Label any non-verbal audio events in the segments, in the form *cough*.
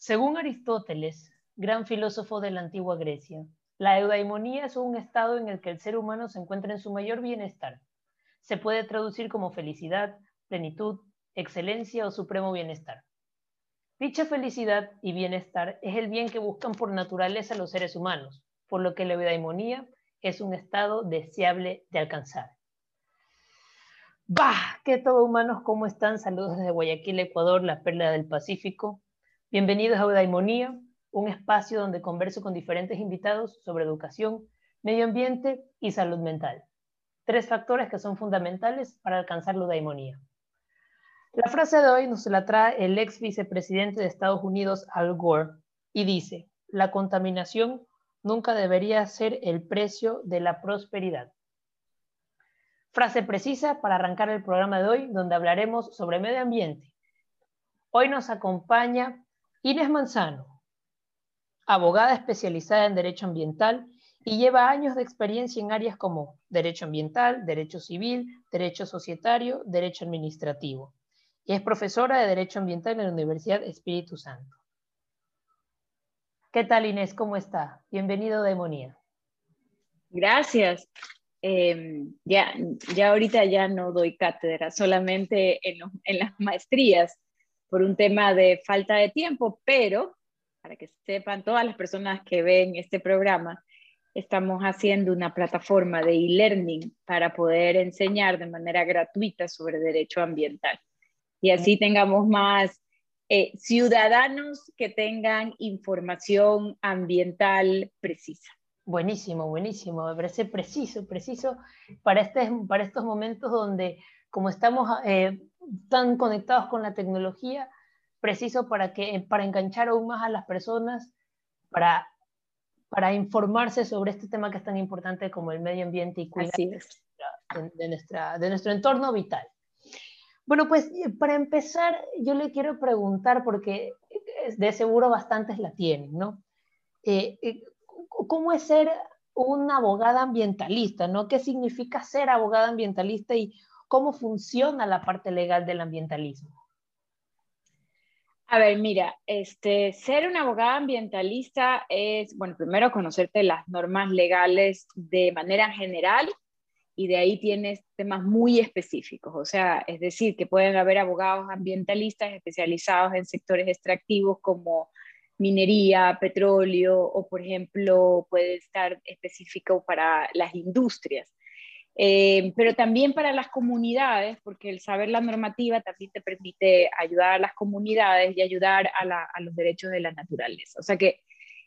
Según Aristóteles, gran filósofo de la antigua Grecia, la eudaimonía es un estado en el que el ser humano se encuentra en su mayor bienestar. Se puede traducir como felicidad, plenitud, excelencia o supremo bienestar. Dicha felicidad y bienestar es el bien que buscan por naturaleza los seres humanos, por lo que la eudaimonía es un estado deseable de alcanzar. ¡Bah! ¿Qué todo humanos? ¿Cómo están? Saludos desde Guayaquil, Ecuador, la perla del Pacífico. Bienvenidos a Eudaimonía, un espacio donde converso con diferentes invitados sobre educación, medio ambiente y salud mental. Tres factores que son fundamentales para alcanzar la eudaimonía. La frase de hoy nos la trae el ex vicepresidente de Estados Unidos, Al Gore, y dice, la contaminación nunca debería ser el precio de la prosperidad. Frase precisa para arrancar el programa de hoy, donde hablaremos sobre medio ambiente. Hoy nos acompaña Inés Manzano, abogada especializada en Derecho Ambiental y lleva años de experiencia en áreas como Derecho Ambiental, Derecho Civil, Derecho Societario, Derecho Administrativo. Y es profesora de Derecho Ambiental en la Universidad Espíritu Santo. ¿Qué tal Inés? ¿Cómo está? Bienvenido Demonía. Gracias. Em, ya, ya ahorita ya no doy cátedra, solamente en, en las maestrías por un tema de falta de tiempo, pero para que sepan todas las personas que ven este programa, estamos haciendo una plataforma de e-learning para poder enseñar de manera gratuita sobre derecho ambiental. Y así tengamos más eh, ciudadanos que tengan información ambiental precisa. Buenísimo, buenísimo. Me parece preciso, preciso para, este, para estos momentos donde, como estamos eh, tan conectados con la tecnología, preciso para, que, para enganchar aún más a las personas, para, para informarse sobre este tema que es tan importante como el medio ambiente y cuidar de, nuestra, de nuestro entorno vital. Bueno, pues eh, para empezar, yo le quiero preguntar, porque de seguro bastantes la tienen, ¿no? Eh, eh, ¿Cómo es ser una abogada ambientalista, ¿no? ¿Qué significa ser abogada ambientalista y cómo funciona la parte legal del ambientalismo? A ver, mira, este, ser una abogada ambientalista es, bueno, primero conocerte las normas legales de manera general y de ahí tienes temas muy específicos, o sea, es decir, que pueden haber abogados ambientalistas especializados en sectores extractivos como minería, petróleo o, por ejemplo, puede estar específico para las industrias. Eh, pero también para las comunidades, porque el saber la normativa también te permite ayudar a las comunidades y ayudar a, a los derechos de la naturaleza. O sea que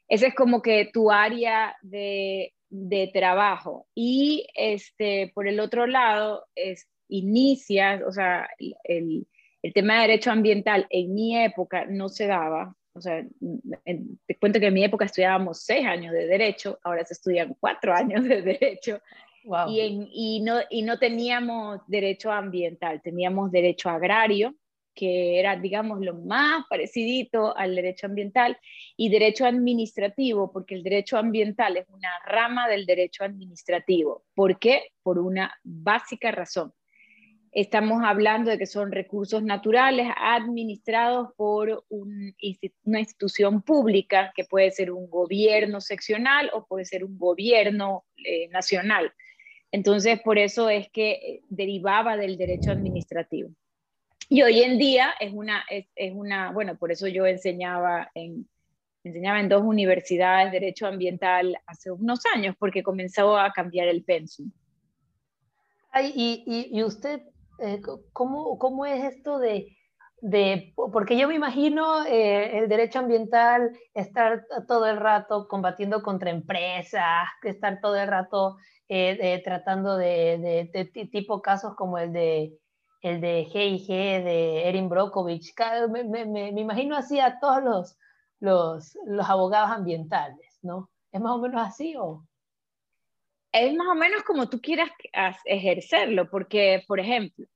esa es como que tu área de de trabajo. Y este, por el otro lado, es, inicias, o sea, el, tema de derecho ambiental en mi época no se daba. O sea, te cuento que en mi época estudiábamos seis años de derecho, ahora se estudian cuatro años de derecho. Y, y, no, y no teníamos derecho ambiental, teníamos derecho agrario, que era, digamos, lo más parecidito al derecho ambiental, y derecho administrativo, porque el derecho ambiental es una rama del derecho administrativo. ¿Por qué? Por una básica razón. Estamos hablando de que son recursos naturales administrados por una institución pública, que puede ser un gobierno seccional o puede ser un gobierno eh, nacional. Entonces, por eso es que eh, derivaba del derecho administrativo. Y hoy en día es una, es, una, bueno, por eso yo enseñaba en, enseñaba en dos universidades Derecho Ambiental hace unos años, porque comenzó a cambiar el pensum. y, y, y, usted, eh, ¿cómo, ¿cómo, es esto de, de, porque yo me imagino eh, el derecho ambiental estar todo el rato combatiendo contra empresas, estar todo el rato eh, tratando de, de, tipo casos como el de el de G&G, de Erin Brockovich, me, me, me, imagino así a todos los, los, los, abogados ambientales, ¿no? ¿Es más o menos así o...? Es más o menos como tú quieras ejercerlo, porque, por ejemplo,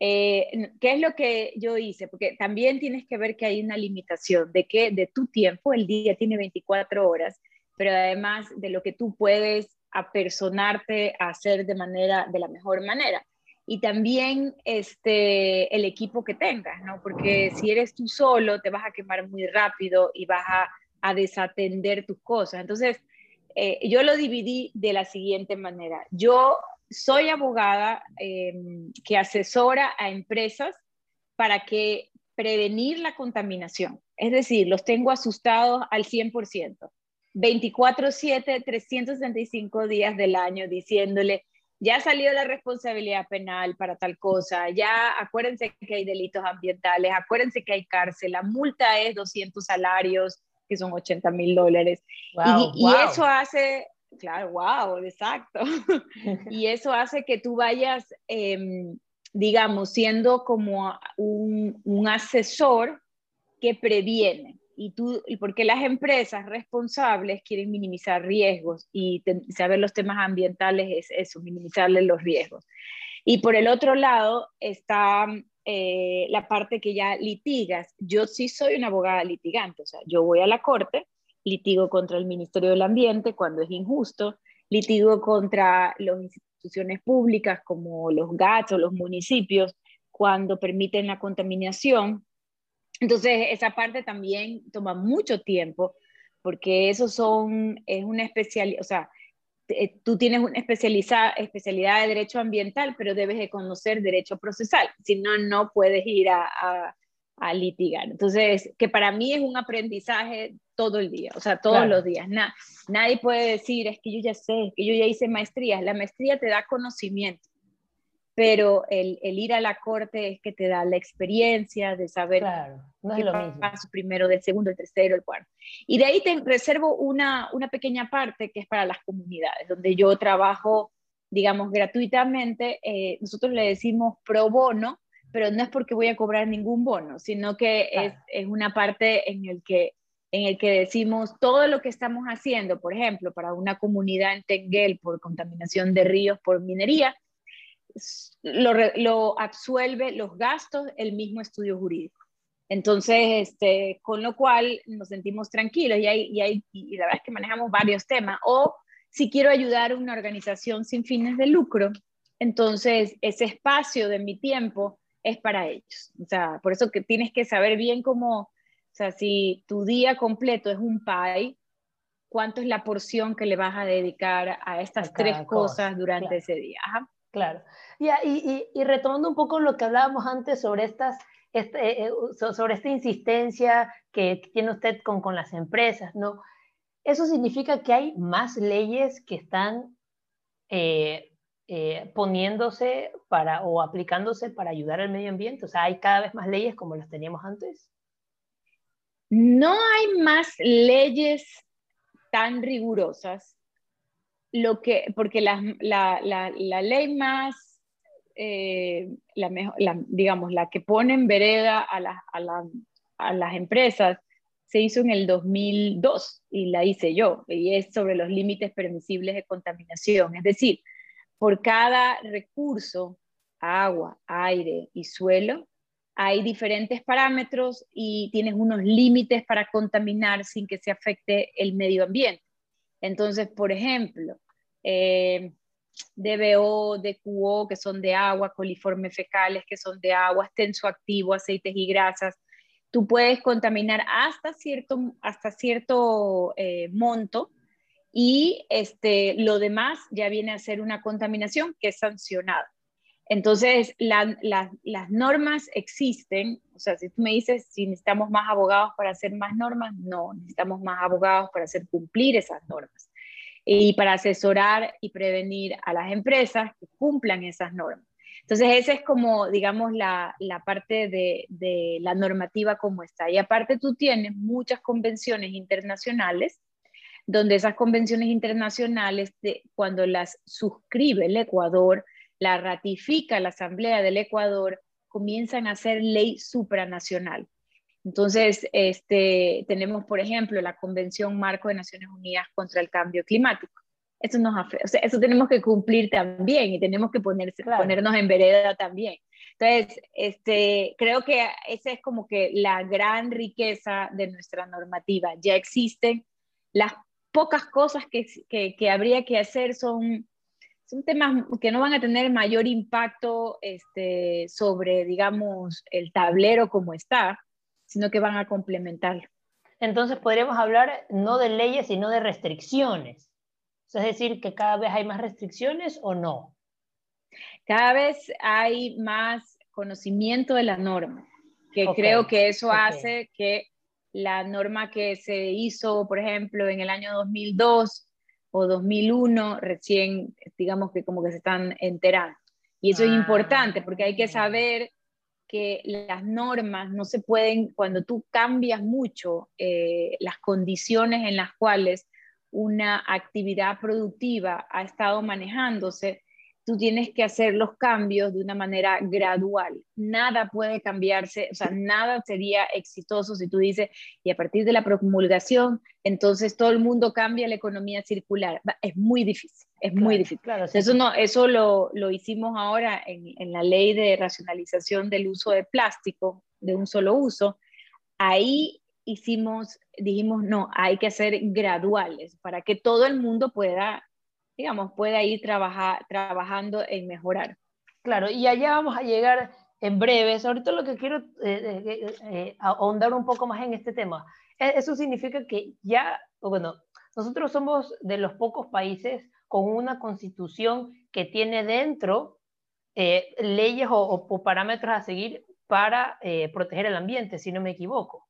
eh, ¿qué es lo que yo hice? Porque también tienes que ver que hay una limitación de que de tu tiempo, el día tiene 24 horas, pero además de lo que tú puedes apersonarte a hacer de manera, de la mejor manera. y también este, el equipo que tengas, ¿no? Porque si eres tú solo, te vas a quemar muy rápido y vas a, a desatender tus cosas. Entonces, eh, yo lo dividí de la siguiente manera. Yo soy abogada em, que asesora a empresas para que prevenir la contaminación. Es decir, los tengo asustados al 100%. 24/7, 365 días del año diciéndole, ya salió la responsabilidad penal para tal cosa, ya acuérdense que hay delitos ambientales, acuérdense que hay cárcel, la multa es 200 salarios, que son 80 mil dólares. y, eso hace, claro, wow, exacto. *laughs* y eso hace que tú vayas, em, digamos, siendo como un, un asesor que previene y tú, y porque las empresas responsables quieren minimizar riesgos y saber los temas ambientales es eso, minimizarles los riesgos. Y por el otro lado está eh, la parte que ya litigas. Yo sí soy una abogada litigante, o sea, yo voy a la corte, litigo contra el Ministerio del Ambiente cuando es injusto, litigo contra las instituciones públicas como los GATS o los municipios cuando permiten la contaminación entonces, esa parte también toma mucho tiempo, porque eso son, es una especialidad, o sea, eh, tú tienes una especialidad de derecho ambiental, pero debes de conocer derecho procesal, si no, no puedes ir a, a, litigar. Entonces, que para mí es un aprendizaje todo el día, o sea, todos los días. nadie puede decir, es que yo ya sé, que yo ya hice maestría. La maestría te da conocimiento pero el, ir a la corte es que te da la experiencia de saber claro, no es lo mismo. primero, del segundo, el tercero, el cuarto. Y de ahí te reservo una, una pequeña parte que es para las comunidades, donde yo trabajo, digamos, gratuitamente. Eh, nosotros le decimos pro bono, pero no es porque voy a cobrar ningún bono, sino que es, es, una parte en el que en el que decimos todo lo que estamos haciendo, por ejemplo, para una comunidad en Tenguel por contaminación de ríos por minería, lo, lo, absuelve los gastos el mismo estudio jurídico. Entonces, este, con lo cual nos sentimos tranquilos y, hay, y, hay, y la verdad es que manejamos varios temas. O si quiero ayudar a una organización sin fines de lucro, entonces ese espacio de mi tiempo es para ellos. O sea, por eso que tienes que saber bien cómo, o sea, si tu día completo es un PAI, ¿cuánto es la porción que le vas a dedicar a estas tres cosas durante ese día? Ajá. Claro. Y, y, retomando un poco lo que hablábamos antes sobre, estas, este, eh, sobre esta insistencia que tiene usted con, con las empresas, ¿no? Eso significa que hay más leyes que están eh, eh, poniéndose para o aplicándose para ayudar al medio ambiente. O sea, hay cada vez más leyes como las teníamos antes. No hay más leyes tan rigurosas lo que, porque la, la, la, ley más, eh, la, la, digamos, la que pone en vereda a, a, a, las empresas, se hizo en el 2002 y la hice yo, y es sobre los límites permisibles de contaminación. Es decir, por cada recurso, agua, aire y suelo, hay diferentes parámetros y tienes unos límites para contaminar sin que se afecte el medio ambiente. Entonces, por ejemplo, eh, DBO, DQO, que son de agua, coliformes fecales, que son de agua, tensoactivo, aceites y grasas. Tú puedes contaminar hasta cierto, hasta cierto eh, monto y este, lo demás ya viene a ser una contaminación que es sancionada. Entonces, las normas existen, o sea, si tú me dices si necesitamos más abogados para hacer más normas, no, necesitamos más abogados para hacer cumplir esas normas y para asesorar y prevenir a las empresas que cumplan esas normas. Entonces, esa es como, digamos, la, parte de, de, la normativa como está. Y aparte tú tienes muchas convenciones internacionales, donde esas convenciones internacionales, de, cuando las suscribe el Ecuador, la ratifica la Asamblea del Ecuador, comienzan a ser ley supranacional. Entonces, este, tenemos, por ejemplo, la Convención Marco de Naciones Unidas contra el Cambio Climático. Eso, nos o sea, eso tenemos que cumplir también y tenemos que ponerse, ponernos en vereda también. Entonces, este, creo que esa es como que la gran riqueza de nuestra normativa. Ya existen las pocas cosas que, que, que habría que hacer son son temas que no van a tener mayor impacto este, sobre, digamos, el tablero como está, sino que van a complementar. Entonces podríamos hablar no de leyes, sino de restricciones. Es decir, que cada vez hay más restricciones o no. Cada vez hay más conocimiento de la norma, que creo que eso hace que la norma que se hizo, por ejemplo, en el año 2002 o 2001, recién, digamos que como que se están enterando. Y eso es ah, importante porque hay que saber que las normas no se pueden, cuando tú cambias mucho eh, las condiciones en las cuales una actividad productiva ha estado manejándose, tú tienes que hacer los cambios de una manera gradual. Nada puede cambiarse, o sea, nada sería exitoso si tú dices, y a partir de la promulgación, entonces todo el mundo cambia la economía circular. Es muy difícil, es muy difícil. Claro, Eso, no, eso lo, lo hicimos ahora en, en la ley de racionalización del uso de plástico de un solo uso. Ahí hicimos, dijimos, no, hay que hacer graduales para que todo el mundo pueda digamos, pueda ir trabajando en mejorar. Claro, y allá vamos a llegar en breves. Ahorita lo que quiero eh, eh, eh, ahondar un poco más en este tema. E, eso significa que ya, bueno, nosotros somos de los pocos países con una constitución que tiene dentro leyes o, parámetros a seguir para proteger el ambiente, si no me equivoco.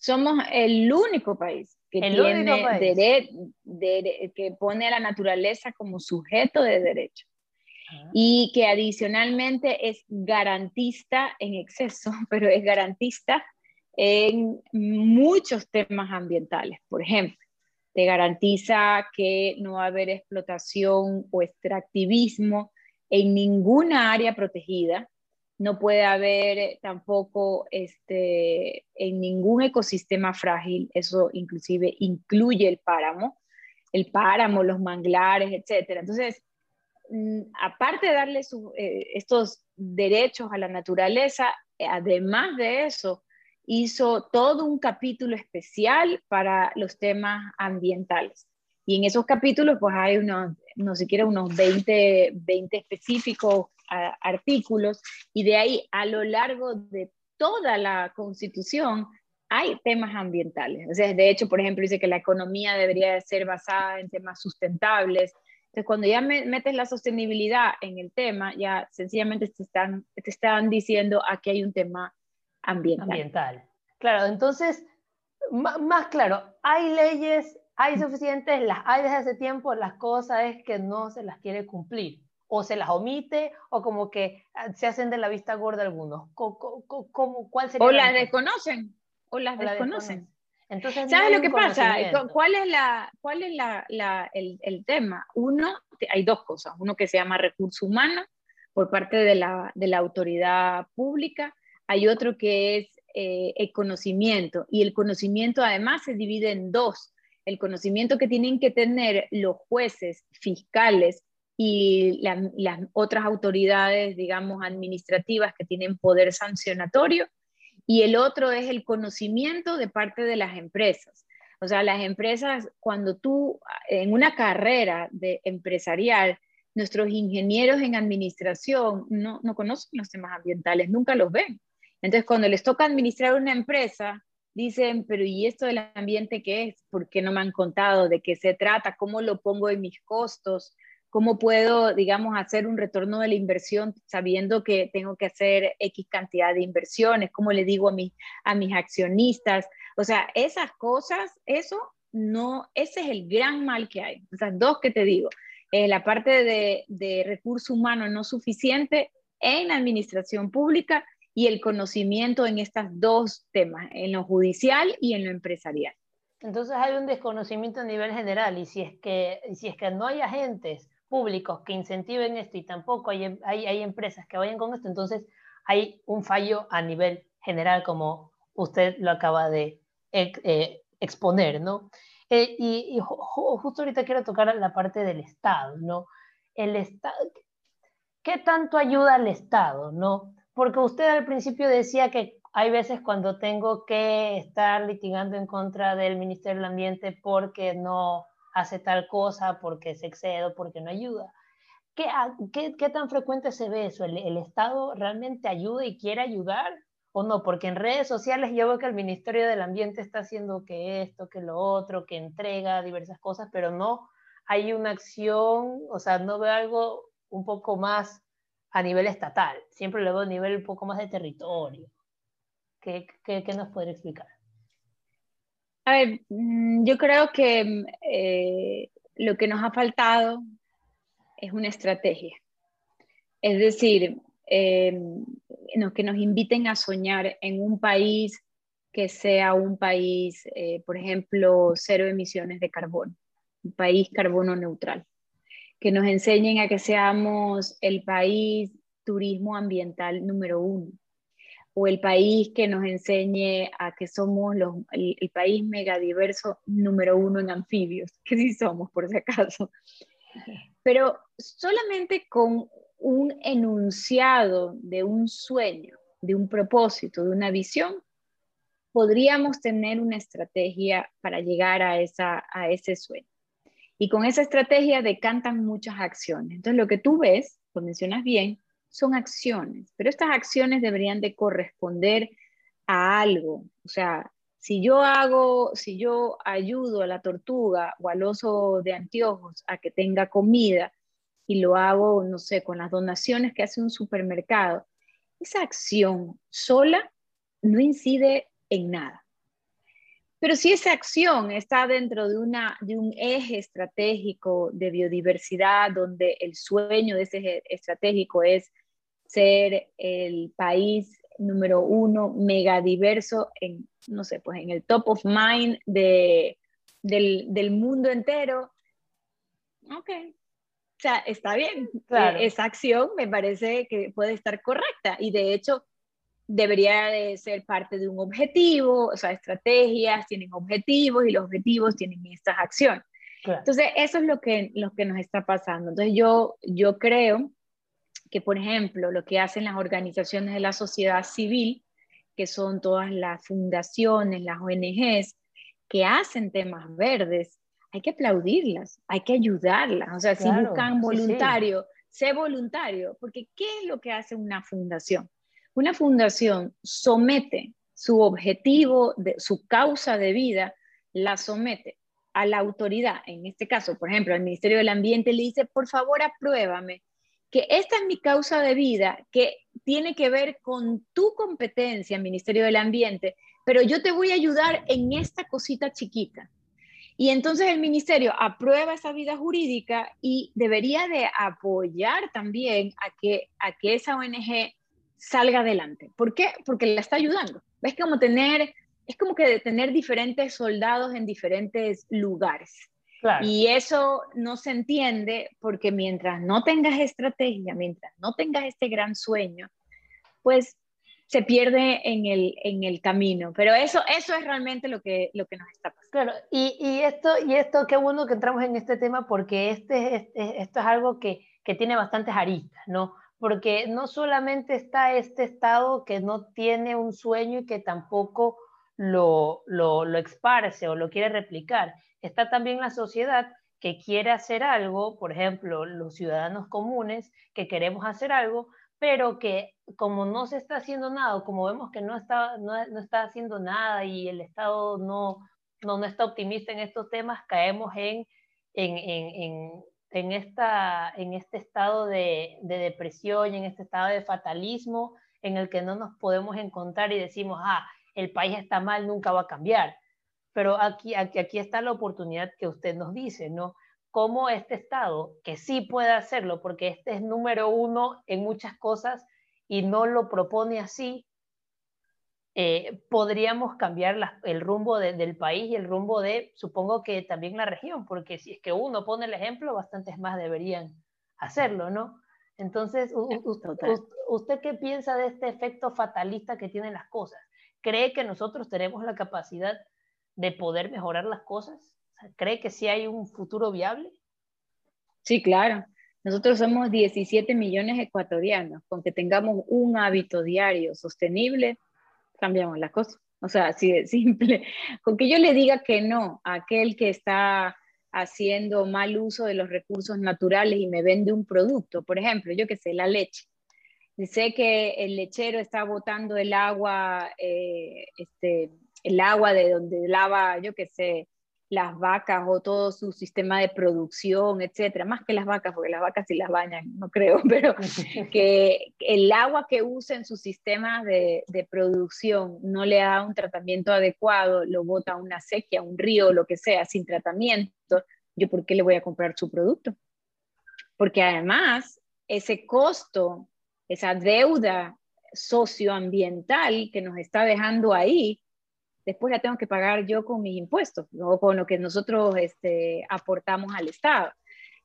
Somos el único país que tiene que pone a la naturaleza como sujeto de derecho ah. y que adicionalmente es garantista en exceso, *laughs* pero es garantista en muchos temas ambientales. Por ejemplo, te garantiza que no va a haber explotación o extractivismo en ninguna área protegida, no puede haber eh, tampoco este, en ningún ecosistema frágil, eso inclusive incluye el páramo, el páramo, los manglares, etc. Entonces, mm, aparte de darle eh, estos derechos a la naturaleza, eh, además de eso, hizo todo un capítulo especial para los temas ambientales. Y en esos capítulos, pues hay unos, no siquiera unos 20, 20 específicos artículos y de ahí a lo largo de toda la constitución hay temas ambientales. O sea, de hecho, por ejemplo, dice que la economía debería ser basada en temas sustentables. Entonces, cuando ya metes la sostenibilidad en el tema, ya sencillamente te están, te están diciendo aquí hay un tema ambiental. Ambiental. Claro, entonces, más claro, hay leyes, hay suficientes, las hay desde hace tiempo, las cosas es que no se las quiere cumplir o se las omite o como que ah, se hacen de la vista gorda algunos. ¿Cómo, cuál sería o las desconocen, o las desconocen. Entonces, ¿Sabes lo que pasa? ¿Cuál es, la, cuál es la, la, el, el, tema? Uno, hay dos cosas. Uno que se llama recurso humano por parte de la, de la autoridad pública. Hay otro que es eh, el conocimiento. Y el conocimiento además se divide en dos. El conocimiento que tienen que tener los jueces, fiscales y las otras autoridades, digamos, administrativas que tienen poder sancionatorio. Y el otro es el conocimiento de parte de las empresas. O sea, las empresas, cuando tú, en una carrera de empresarial, nuestros ingenieros en administración no, no conocen los temas ambientales, nunca los ven. Entonces, cuando les toca administrar una empresa, dicen, pero ¿y esto del ambiente qué es? ¿Por qué no me han contado de qué se trata? ¿Cómo lo pongo en mis costos? ¿Cómo puedo, digamos, hacer un retorno de la inversión sabiendo que tengo que hacer X cantidad de inversiones? ¿Cómo le digo a, mi, a mis accionistas? O sea, esas cosas, eso no, ese es el gran mal que hay. Esas dos que te digo. Eh, la parte de, de recurso humano no suficiente en la administración pública y el conocimiento en estos dos temas, en lo judicial y en lo empresarial. Entonces hay un desconocimiento a nivel general y si es que, si es que no hay agentes públicos que incentiven esto y tampoco hay, hay, empresas que vayan con esto, entonces hay un fallo a nivel general, como usted lo acaba de eh, exponer, ¿no? Eh, y, justo ahorita quiero tocar la parte del Estado, ¿no? El Estado, ¿qué tanto ayuda al Estado, no? Porque usted al principio decía que hay veces cuando tengo que estar litigando en contra del Ministerio del Ambiente porque no hace tal cosa porque se excede o porque no ayuda. ¿Qué, qué, qué tan frecuente se ve eso? ¿El, ¿El, Estado realmente ayuda y quiere ayudar o no? Porque en redes sociales yo veo que el Ministerio del Ambiente está haciendo que esto, que lo otro, que entrega diversas cosas, pero no hay una acción, o sea, no veo algo un poco más a nivel estatal, siempre lo veo a nivel un poco más de territorio. ¿Qué, qué, nos puede explicar? A ver, mm, yo creo que eh, lo que nos ha faltado es una estrategia. Es decir, eh, que nos inviten a soñar en un país que sea un país, eh, por ejemplo, cero emisiones de carbono, un país carbono neutral que nos enseñen a que seamos el país turismo ambiental número uno, o el país que nos enseñe a que somos los, el, el, país megadiverso número uno en anfibios, *laughs* que sí somos por si acaso. Pero solamente con un enunciado de un sueño, de un propósito, de una visión, podríamos tener una estrategia para llegar a, esa, a ese sueño. Y con esa estrategia decantan muchas acciones. Entonces, lo que tú ves, lo mencionas bien, son acciones, pero estas acciones deberían de corresponder a algo. O sea, si yo hago, si yo ayudo a la tortuga o al oso de anteojos a que tenga comida y lo hago, no sé, con las donaciones que hace un supermercado, esa acción sola no incide en nada. Pero si esa acción está dentro de, una, de un eje estratégico de biodiversidad, donde el sueño de ese eje estratégico es ser el país número uno megadiverso en, no sé, pues en el top of mind de, del, del mundo entero, ok, o sea, está bien. Claro. Esa acción me parece que puede estar correcta y de hecho debería de ser parte de un objetivo, o sea, estrategias tienen objetivos y los objetivos tienen estas acciones. Claro. Entonces, eso es lo que, lo que nos está pasando. Entonces, yo, yo creo que, por ejemplo, lo que hacen las organizaciones de la sociedad civil, que son todas las fundaciones, las ONGs, que hacen temas verdes, hay que aplaudirlas, hay que ayudarlas. O sea, claro, si buscan voluntario, sí, sí. sé voluntario, porque ¿qué es lo que hace una fundación? Una fundación somete su objetivo, su causa de vida, la somete a la autoridad, en este caso, por ejemplo, al Ministerio del Ambiente, le dice, por favor, apruébame que esta es mi causa de vida, que tiene que ver con tu competencia, Ministerio del Ambiente, pero yo te voy a ayudar en esta cosita chiquita. Y entonces el ministerio aprueba esa vida jurídica y debería de apoyar también a que, a que esa ONG salga adelante. ¿Por qué? Porque la está ayudando. Es como tener, es como que tener diferentes soldados en diferentes lugares. Claro. Y eso no se entiende porque mientras no tengas estrategia, mientras no tengas este gran sueño, pues se pierde en el, en el camino. Pero eso, eso es realmente lo que, lo que nos está pasando. Claro, y, y, esto, y esto, qué bueno que entramos en este tema porque este, este esto es algo que, que tiene bastantes aristas, ¿no? Porque no solamente está este Estado que no tiene un sueño y que tampoco lo, lo, lo esparce o lo quiere replicar, está también la sociedad que quiere hacer algo, por ejemplo, los ciudadanos comunes que queremos hacer algo, pero que como no se está haciendo nada, como vemos que no está, no, no está haciendo nada y el Estado no, no, no, está optimista en estos temas, caemos en, en, en, en, esta, en este estado de, de, depresión y en este estado de fatalismo en el que no nos podemos encontrar y decimos, ah, el país está mal, nunca va a cambiar. Pero aquí, aquí, aquí está la oportunidad que usted nos dice, ¿no? Cómo este estado, que sí puede hacerlo, porque este es número uno en muchas cosas y no lo propone así, eh, podríamos cambiar la, el rumbo de, del país y el rumbo de, supongo que también la región, porque si es que uno pone el ejemplo, bastantes más deberían hacerlo, ¿no? Entonces, ¿usted qué piensa de este efecto fatalista que tienen las cosas? ¿Cree que nosotros tenemos la capacidad de poder mejorar las cosas? ¿Cree que sí hay un futuro viable? Sí, claro. Nosotros somos 17 millones ecuatorianos. Con que tengamos un hábito diario sostenible, cambiamos la cosa. O sea, así de simple. *laughs* Con que yo le diga que no a aquel que está haciendo mal uso de los recursos naturales y me vende un producto, por ejemplo, yo que sé, la leche. Sé que el lechero está botando el agua, eh, este, el agua de donde lava, yo que sé, las vacas o todo su sistema de producción, etcétera, más que las vacas, porque las vacas sí las bañan, no creo, *laughs* pero *laughs* que el agua que usa en su sistema de, de, producción no le da un tratamiento adecuado, lo bota a una sequía, a un río, lo que sea, sin tratamiento, yo por qué le voy a comprar su producto? Porque además, ese costo, esa deuda socioambiental que nos está dejando ahí, después la tengo que pagar yo con mis impuestos o con lo que nosotros este, aportamos al Estado.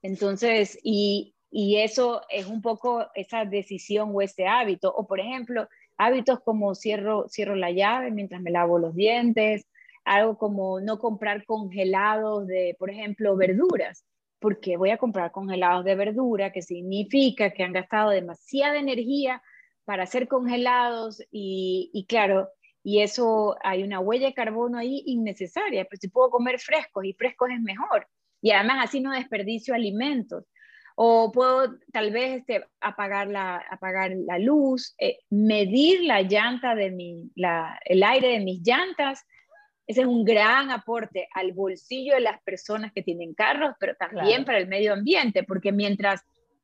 Entonces, y, y eso es un poco esa decisión o ese hábito. O, por ejemplo, hábitos como cierro, cierro la llave mientras me lavo los dientes, algo como no comprar congelados de, por ejemplo, verduras, porque voy a comprar congelados de verdura, que significa que han gastado demasiada energía para hacer congelados y, y claro, y eso hay una huella de carbono ahí innecesaria, pero pues si puedo comer frescos y frescos es mejor. Y además así no desperdicio alimentos. O puedo tal vez este, apagar, la, apagar la luz, eh, medir la llanta de mi, la, el aire de mis llantas. Ese es un gran aporte al bolsillo de las personas que tienen carros, pero también para el medio ambiente, porque mientras,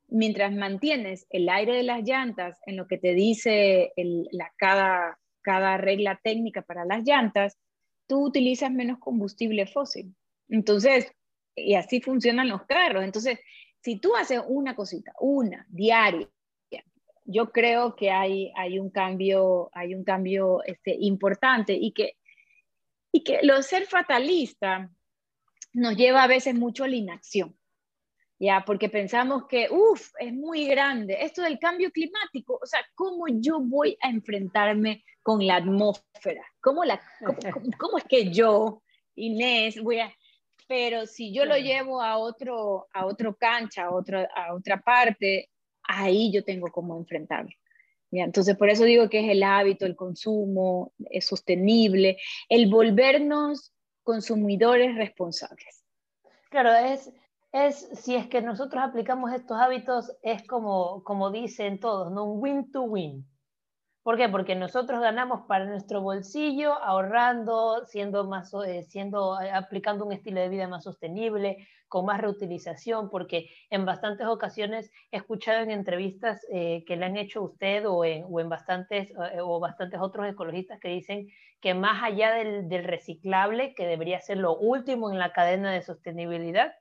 mientras mantienes el aire de las llantas en lo que te dice el, la, cada cada regla técnica para las llantas, tú utilizas menos combustible fósil. Entonces, y así funcionan los carros. Entonces, si tú haces una cosita, una, diaria, yo creo que hay, hay un cambio, hay un cambio este, importante y que, y que lo ser fatalista nos lleva a veces mucho a la inacción. ¿Ya? Porque pensamos que, uff, es muy grande. Esto del cambio climático, o sea, ¿cómo yo voy a enfrentarme con la atmósfera? ¿Cómo, la, cómo, *laughs* es que yo, Inés, voy a... Pero si yo lo llevo a otro, a otro cancha, a, otro, a otra parte, ahí yo tengo cómo enfrentarme. ¿Ya? Entonces, por eso digo que es el hábito, el consumo, es sostenible, el volvernos consumidores responsables. Claro, es, es, si es que nosotros aplicamos estos hábitos, es como, como dicen todos, ¿no? Un win to win. ¿Por qué? Porque nosotros ganamos para nuestro bolsillo, ahorrando, siendo más, eh, siendo, eh, aplicando un estilo de vida más sostenible, con más reutilización, porque en bastantes ocasiones he escuchado en entrevistas eh, que le han hecho usted o en, o en bastantes, o bastantes otros ecologistas que dicen que más allá del, del reciclable, que debería ser lo último en la cadena de sostenibilidad,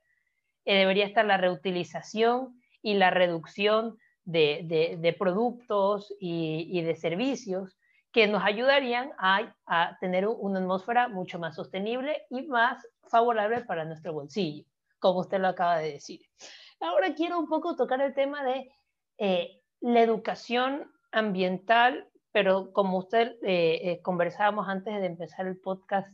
debería estar la reutilización y la reducción de, productos y, de servicios que nos ayudarían a, a, tener una atmósfera mucho más sostenible y más favorable para nuestro bolsillo, como usted lo acaba de decir. Ahora quiero un poco tocar el tema de eh, la educación ambiental, pero como usted eh, eh, conversábamos antes de empezar el podcast,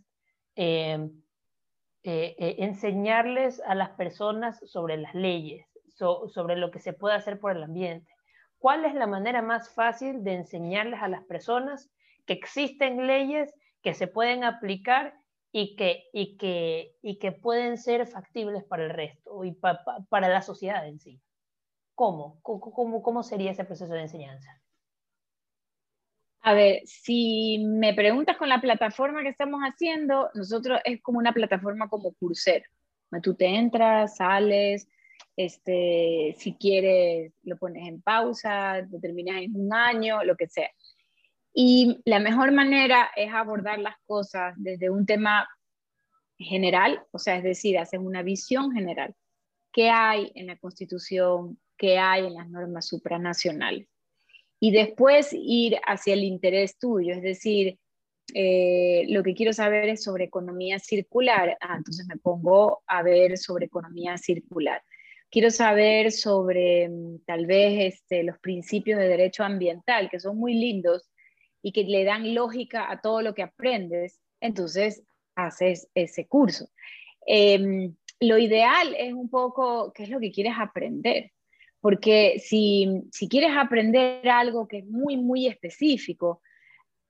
eh, eh, enseñarles a las personas sobre las leyes, sobre lo que se puede hacer por el ambiente. ¿Cuál es la manera más fácil de enseñarles a las personas que existen leyes que se pueden aplicar y que, y que, y que pueden ser factibles para el resto y para la sociedad en sí? ¿Cómo? ¿Cómo, ¿Cómo sería ese proceso de enseñanza? A ver, si me preguntas con la plataforma que estamos haciendo, nosotros es como una plataforma como Coursera. Tú te entras, sales, este, si quieres lo pones en pausa, lo terminas en un año, lo que sea. Y la mejor manera es abordar las cosas desde un tema general, o sea, es decir, hacer una visión general. ¿Qué hay en la Constitución? ¿Qué hay en las normas supranacionales? Y después ir hacia el interés tuyo, es decir, eh, lo que quiero saber es sobre economía circular, ah, entonces me pongo a ver sobre economía circular. Quiero saber sobre mm, tal vez este, los principios de derecho ambiental, que son muy lindos y que le dan lógica a todo lo que aprendes, entonces haces ese curso. Em, lo ideal es un poco qué es lo que quieres aprender. Porque si, quieres aprender algo que es muy, muy específico,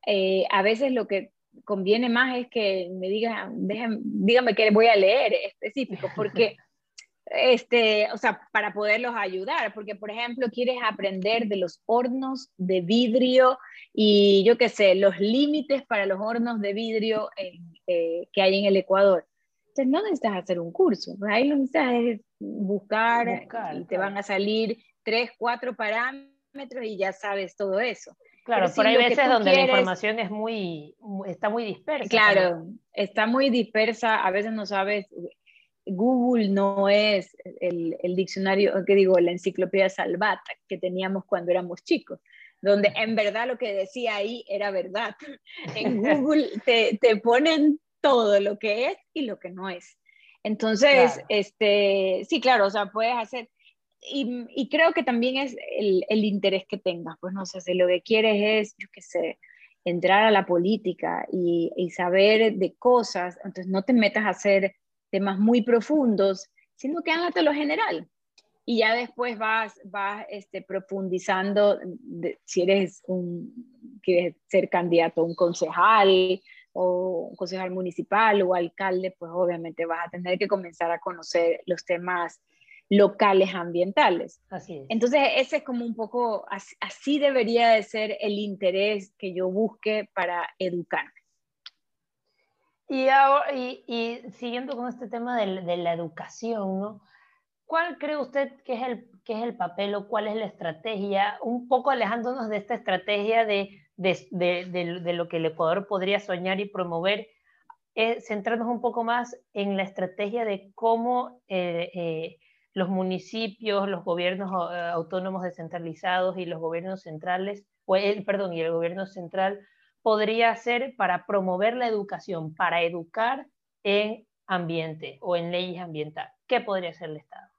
eh, a veces lo que conviene más es que me digan, dígame qué voy a leer específico, porque *laughs* este, o sea, para poderlos ayudar, porque por ejemplo quieres aprender de los hornos de vidrio y yo qué sé, los límites para los hornos de vidrio eh, que hay en el Ecuador. Entonces no necesitas hacer un curso, ahí lo necesitas es buscar, y te van a salir tres, cuatro parámetros y ya sabes todo eso. Claro, por ahí veces donde la información es muy, está muy dispersa. Claro, está muy dispersa, a veces no sabes, Google no es el, el, diccionario, que digo, la enciclopedia salvata que teníamos cuando éramos chicos, donde en verdad lo que decía ahí era verdad. *laughs* En *laughs* Google te, te ponen todo lo que es y lo que no es. Entonces, este, sí, claro, o sea, puedes hacer, y, y creo que también es el, el, interés que tengas, pues no sé, si lo que quieres es, yo qué sé, entrar a la política y, y saber de cosas, entonces no te metas a hacer temas muy profundos, sino que hágate lo general. Y ya después vas, vas este, profundizando, si eres un, quieres ser candidato a un concejal o un concejal municipal o alcalde, pues obviamente vas a tener que comenzar a conocer los temas locales ambientales. Así es. Entonces, ese es como un poco, así, así debería de ser el interés que yo busque para educar. Y, y, siguiendo con este tema de, de, la educación, ¿no? ¿cuál cree usted que es, el, que es el papel o cuál es la estrategia? Un poco alejándonos de esta estrategia de, de, de lo que el Ecuador podría soñar y promover, eh, centrarnos un poco más en la estrategia de cómo eh, eh, los municipios, los gobiernos autónomos descentralizados y los gobiernos centrales, o el, perdón, y el gobierno central podría hacer para promover la educación, para educar en ambiente o en leyes ambientales? ¿Qué podría hacer el Estado?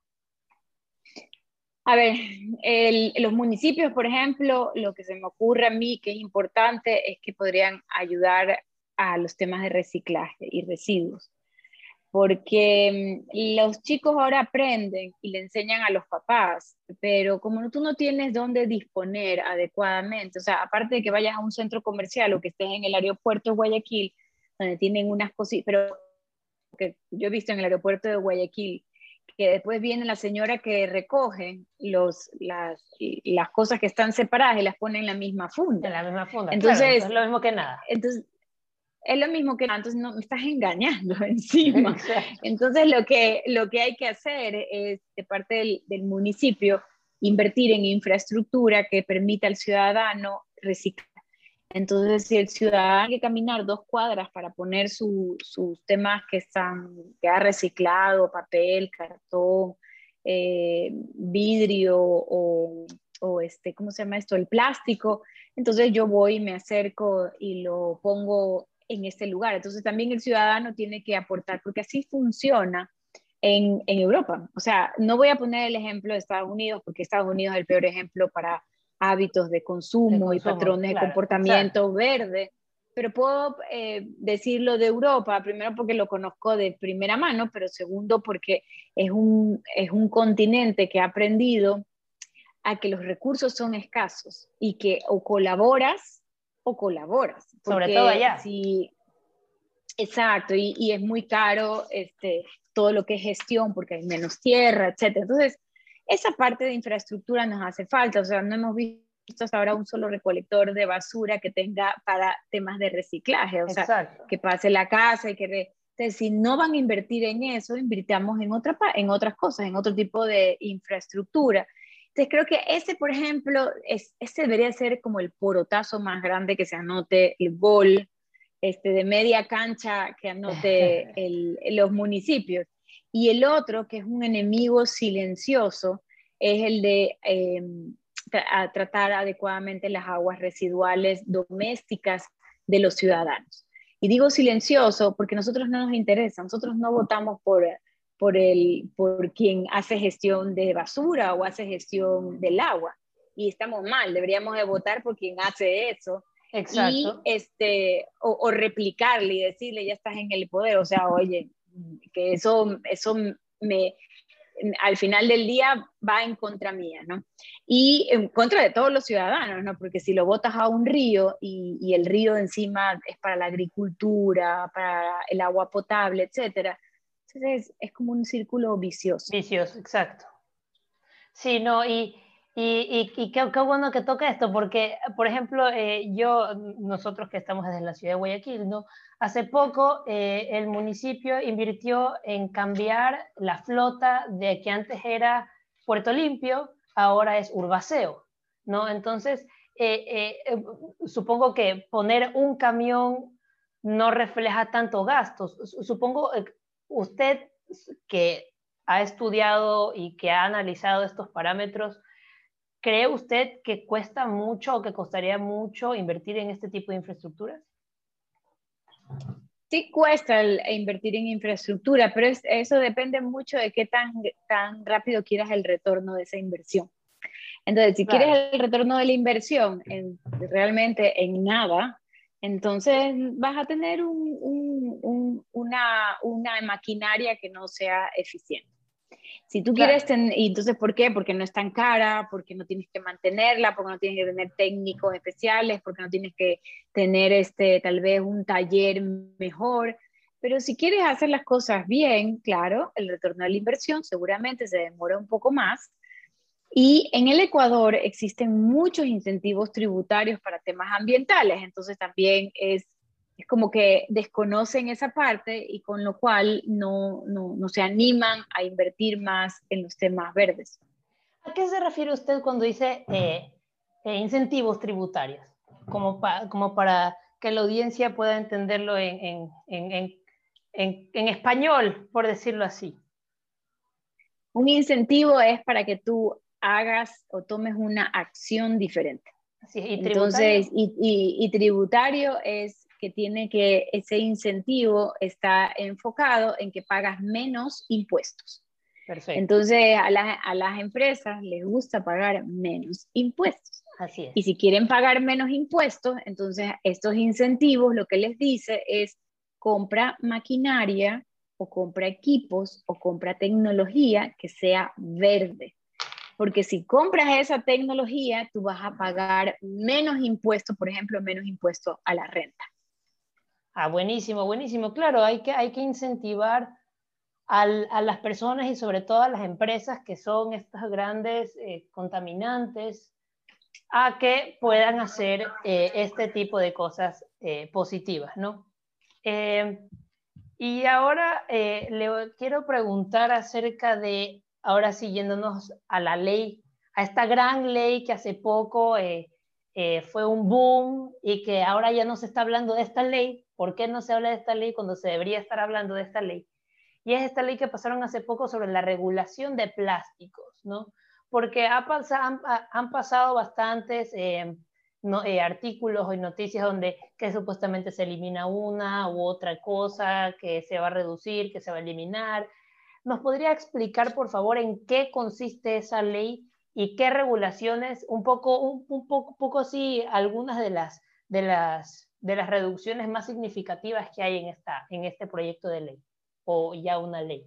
A ver, el, los municipios, por ejemplo, lo que se me ocurre a mí que es importante es que podrían ayudar a los temas de reciclaje y residuos. Porque mm, los chicos ahora aprenden y le enseñan a los papás, pero como tú no tienes dónde disponer adecuadamente, o sea, aparte de que vayas a un centro comercial o que estés en el aeropuerto de Guayaquil, donde tienen unas cosas, pero que yo he visto en el aeropuerto de Guayaquil, que después viene la señora que recoge los, las, las cosas que están separadas y las pone en la misma funda. En la misma funda. Entonces, es lo mismo que nada. Entonces, es lo mismo que entonces no me estás engañando *laughs* encima. Entonces lo que, lo que hay que hacer es de parte del, del, municipio invertir en infraestructura que permita al ciudadano reciclar. Entonces si el ciudadano tiene que caminar dos cuadras para poner sus temas que están que ha reciclado, papel, cartón, eh, vidrio o, o este, ¿cómo se llama esto? El plástico. Entonces yo voy, me acerco y lo pongo en este lugar. Entonces también el ciudadano tiene que aportar, porque así funciona en, en, Europa. O sea, no voy a poner el ejemplo de Estados Unidos, porque Estados Unidos es el peor ejemplo para hábitos de consumo, y patrones de comportamiento verde, pero puedo eh, decirlo de Europa, primero porque lo conozco de primera mano, pero segundo porque es un, es un continente que ha aprendido a que los recursos son escasos y que o colaboras o colaboras. Sobre todo allá. Sí, exacto, y, y, es muy caro este, todo lo que es gestión porque hay menos tierra, etc. Entonces, esa parte de infraestructura nos hace falta, o sea, no hemos visto hasta ahora un solo recolector de basura que tenga para temas de reciclaje, o sea, que pase la casa y que... Entonces, si no van a invertir en eso, invirtamos en, otra, en otras cosas, en otro tipo de infraestructura. Entonces creo que ese, por ejemplo, es, ese debería ser como el porotazo más grande que se anote el gol este, de media cancha que anote *laughs* el, los municipios. Y el otro, que es un enemigo silencioso, es el de eh, tra tratar adecuadamente las aguas residuales domésticas de los ciudadanos. Y digo silencioso porque nosotros no nos interesa, nosotros no votamos por por, el, por quien hace gestión de basura o hace gestión del agua. Y estamos mal, deberíamos de votar por quien hace eso. Exacto. Y este, o, o, replicarle y decirle, ya estás en el poder. O sea, oye, que eso, eso me, al final del día va en contra mía, ¿no? Y en contra de todos los ciudadanos, ¿no? Porque si lo botas a un río y, el río encima es para la agricultura, para el agua potable, etcétera, entonces es como un círculo vicioso. Vicioso, exacto. Sí, no, y, y, qué, bueno que toca esto, porque, por ejemplo, eh, yo, nosotros que estamos desde la ciudad de Guayaquil, ¿no? Hace poco eh, el municipio invirtió en cambiar la flota de que antes era Puerto Limpio, ahora es Urbaceo, ¿no? Entonces, eh, supongo que poner un camión no refleja tanto gastos. Supongo, usted que ha estudiado y que ha analizado estos parámetros, ¿cree usted que cuesta mucho o que costaría mucho invertir en este tipo de infraestructuras? Sí cuesta invertir en infraestructura, pero eso depende mucho de qué tan, tan rápido quieras el retorno de esa inversión. Entonces, si quieres el retorno de la inversión en, realmente en nada, entonces vas a tener una, una maquinaria que no sea eficiente. Si tú quieres, y entonces, ¿por qué? Porque no es tan cara, porque no tienes que mantenerla, porque no tienes que tener técnicos especiales, porque no tienes que tener este, tal vez un taller mejor. Pero si quieres hacer las cosas bien, claro, el retorno de la inversión seguramente se demora un poco más. Y en el Ecuador existen muchos incentivos tributarios para temas ambientales, entonces también es es como que desconocen esa parte y con lo cual no, no, no, se animan a invertir más en los temas verdes. ¿A qué se refiere usted cuando dice eh, eh, incentivos tributarios? Como, como para que la audiencia pueda entenderlo en, en, en, en, español, por decirlo así. Un incentivo es para que tú hagas o tomes una acción diferente. Así ¿y Entonces, y, y, y, tributario es que tiene que ese incentivo está enfocado en que pagas menos impuestos. Perfecto. Entonces, a, a, las empresas les gusta pagar menos impuestos. Así es. Y si quieren pagar menos impuestos, entonces estos incentivos lo que les dice es compra maquinaria o compra equipos o compra tecnología que sea verde. Porque si compras esa tecnología, tú vas a pagar menos impuestos, por ejemplo, menos impuestos a la renta. Ah, buenísimo, buenísimo. Claro, hay que, hay que incentivar al, a las personas y sobre todo a las empresas que son estos grandes eh, contaminantes a que puedan hacer eh, este tipo de cosas eh, positivas, ¿no? y ahora le quiero preguntar acerca de, ahora siguiéndonos a la ley, a esta gran ley que hace poco fue un boom y que ahora ya no se está hablando de esta ley, ¿Por qué no se habla de esta ley cuando se debería estar hablando de esta ley? Y es esta ley que pasaron hace poco sobre la regulación de plásticos, ¿no? Porque ha han, han, pasado bastantes eh, eh, artículos y noticias donde que supuestamente se elimina una u otra cosa, que se va a reducir, que se va a eliminar. ¿Nos podría explicar, por favor, en qué consiste esa ley y qué regulaciones, un poco, un, un poco, poco sí, algunas de las, de las de las reducciones más significativas que hay en, esta, en este proyecto de ley o ya una ley?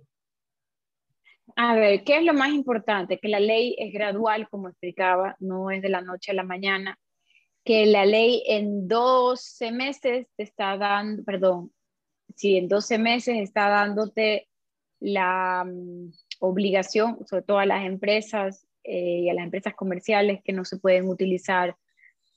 A ver, ¿qué es lo más importante? Que la ley es gradual, como explicaba, no es de la noche a la mañana. Que la ley en 12 meses te está dando, perdón, si en 12 meses está dándote la um, obligación, sobre todo a las empresas eh, y a las empresas comerciales, que no se pueden utilizar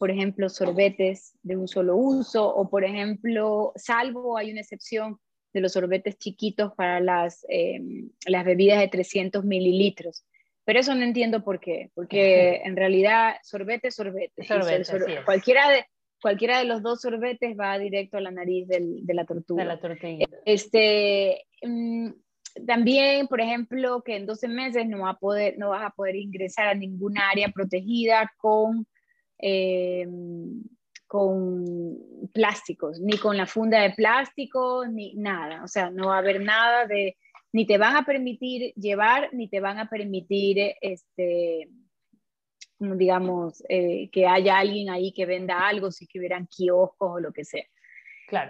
por ejemplo, sorbetes de un solo uso o, por ejemplo, salvo hay una excepción de los sorbetes chiquitos para las, em, las bebidas de 300 mililitros. Pero eso no entiendo por qué, porque en realidad sorbete, sorbete. sorbete cualquiera, de, cualquiera de los dos sorbetes va directo a la nariz del, de la tortuga. De la Este, mm, también, por ejemplo, que en 12 meses no, va a poder, no vas a poder ingresar a ninguna área protegida con eh, con plásticos, ni con la funda de plástico, ni nada. O sea, no va a haber nada de, ni te van a permitir llevar, ni te van a permitir, este, digamos, eh, que haya alguien ahí que venda algo, si que hubieran kioscos o lo que sea.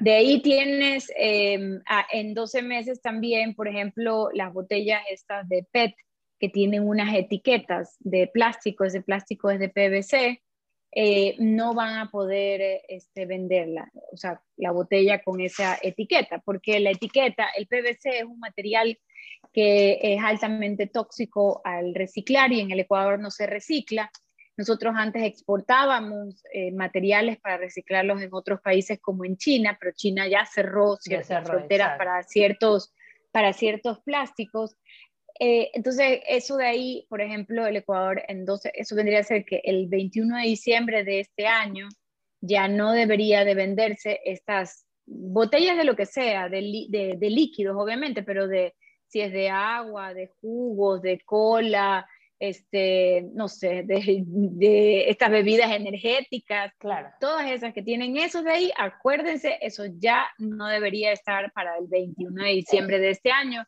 De ahí tienes em, en 12 meses también, por ejemplo, las botellas estas de PET, que tienen unas etiquetas de plástico, ese plástico es de PVC, eh, no van a poder este, venderla, o sea, la botella con esa etiqueta, porque la etiqueta, el PVC es un material que es altamente tóxico al reciclar y en el Ecuador no se recicla. Nosotros antes exportábamos eh, materiales para reciclarlos en otros países como en China, pero China ya cerró ciertas fronteras para ciertos, para ciertos plásticos. Eh, entonces, eso de ahí, por ejemplo, el Ecuador, en 12, eso vendría a ser que el 21 de diciembre de este año ya no debería de venderse estas botellas de lo que sea, de, de, líquidos, obviamente, pero de si es de agua, de jugos, de cola, este, no sé, de, de, estas bebidas energéticas, claro. todas esas que tienen eso de ahí, acuérdense, eso ya no debería estar para el 21 de diciembre de este año.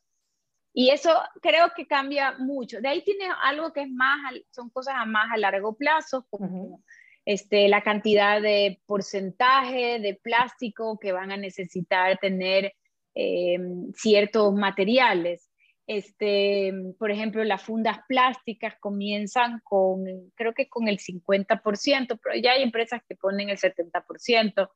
Y eso creo que cambia mucho. De ahí tiene algo que es más, son cosas a más a largo plazo, como este, la cantidad de porcentaje de plástico que van a necesitar tener eh, ciertos materiales. Este, por ejemplo, las fundas plásticas comienzan con, creo que con el 50%, pero ya hay empresas que ponen el 70%.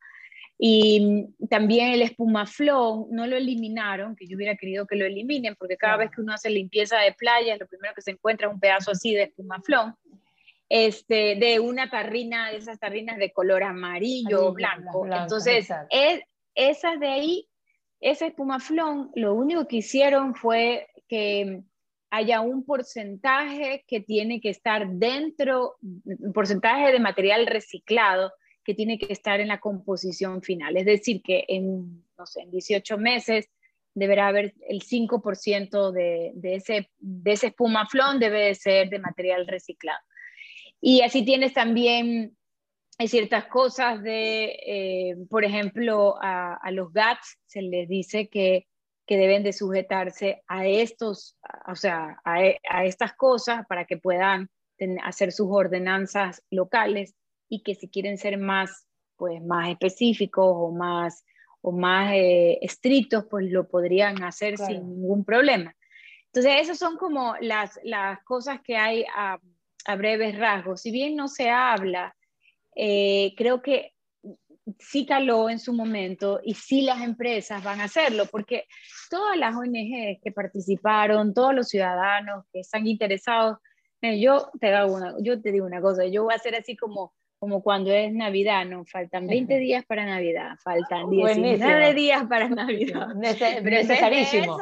Y también el espumaflón no lo eliminaron, que yo hubiera querido que lo eliminen, porque cada vez que uno hace limpieza de playas, lo primero que se encuentra es un pedazo así de espumaflón, este, de una tarrina, de esas tarrinas de color amarillo o blanco. Entonces, es, esas de ahí, ese espumaflón, lo único que hicieron fue que haya un porcentaje que tiene que estar dentro, un porcentaje de material reciclado que tiene que estar en la composición final. Es decir, que en, no sé, en 18 meses deberá haber el 5% de, de, ese, de ese espumaflón debe de ser de material reciclado. Y así tienes también hay ciertas cosas de, eh, por ejemplo, a, a, los GATS se les dice que, que deben de sujetarse a estos, o sea, a, a estas cosas para que puedan hacer sus ordenanzas locales y que si quieren ser más, pues, más específicos o más, o más eh, estrictos, pues lo podrían hacer sin ningún problema. Entonces, esas son como las, las cosas que hay a, a breves rasgos. Si bien no se habla, eh, creo que sí caló en su momento y sí las empresas van a hacerlo, porque todas las ONG que participaron, todos los ciudadanos que están interesados, eh, yo, te hago una, yo te digo una cosa, yo voy a hacer así como como cuando es Navidad, ¿no? Faltan 20 días para Navidad, faltan 19 días para Navidad. Necesarísimo.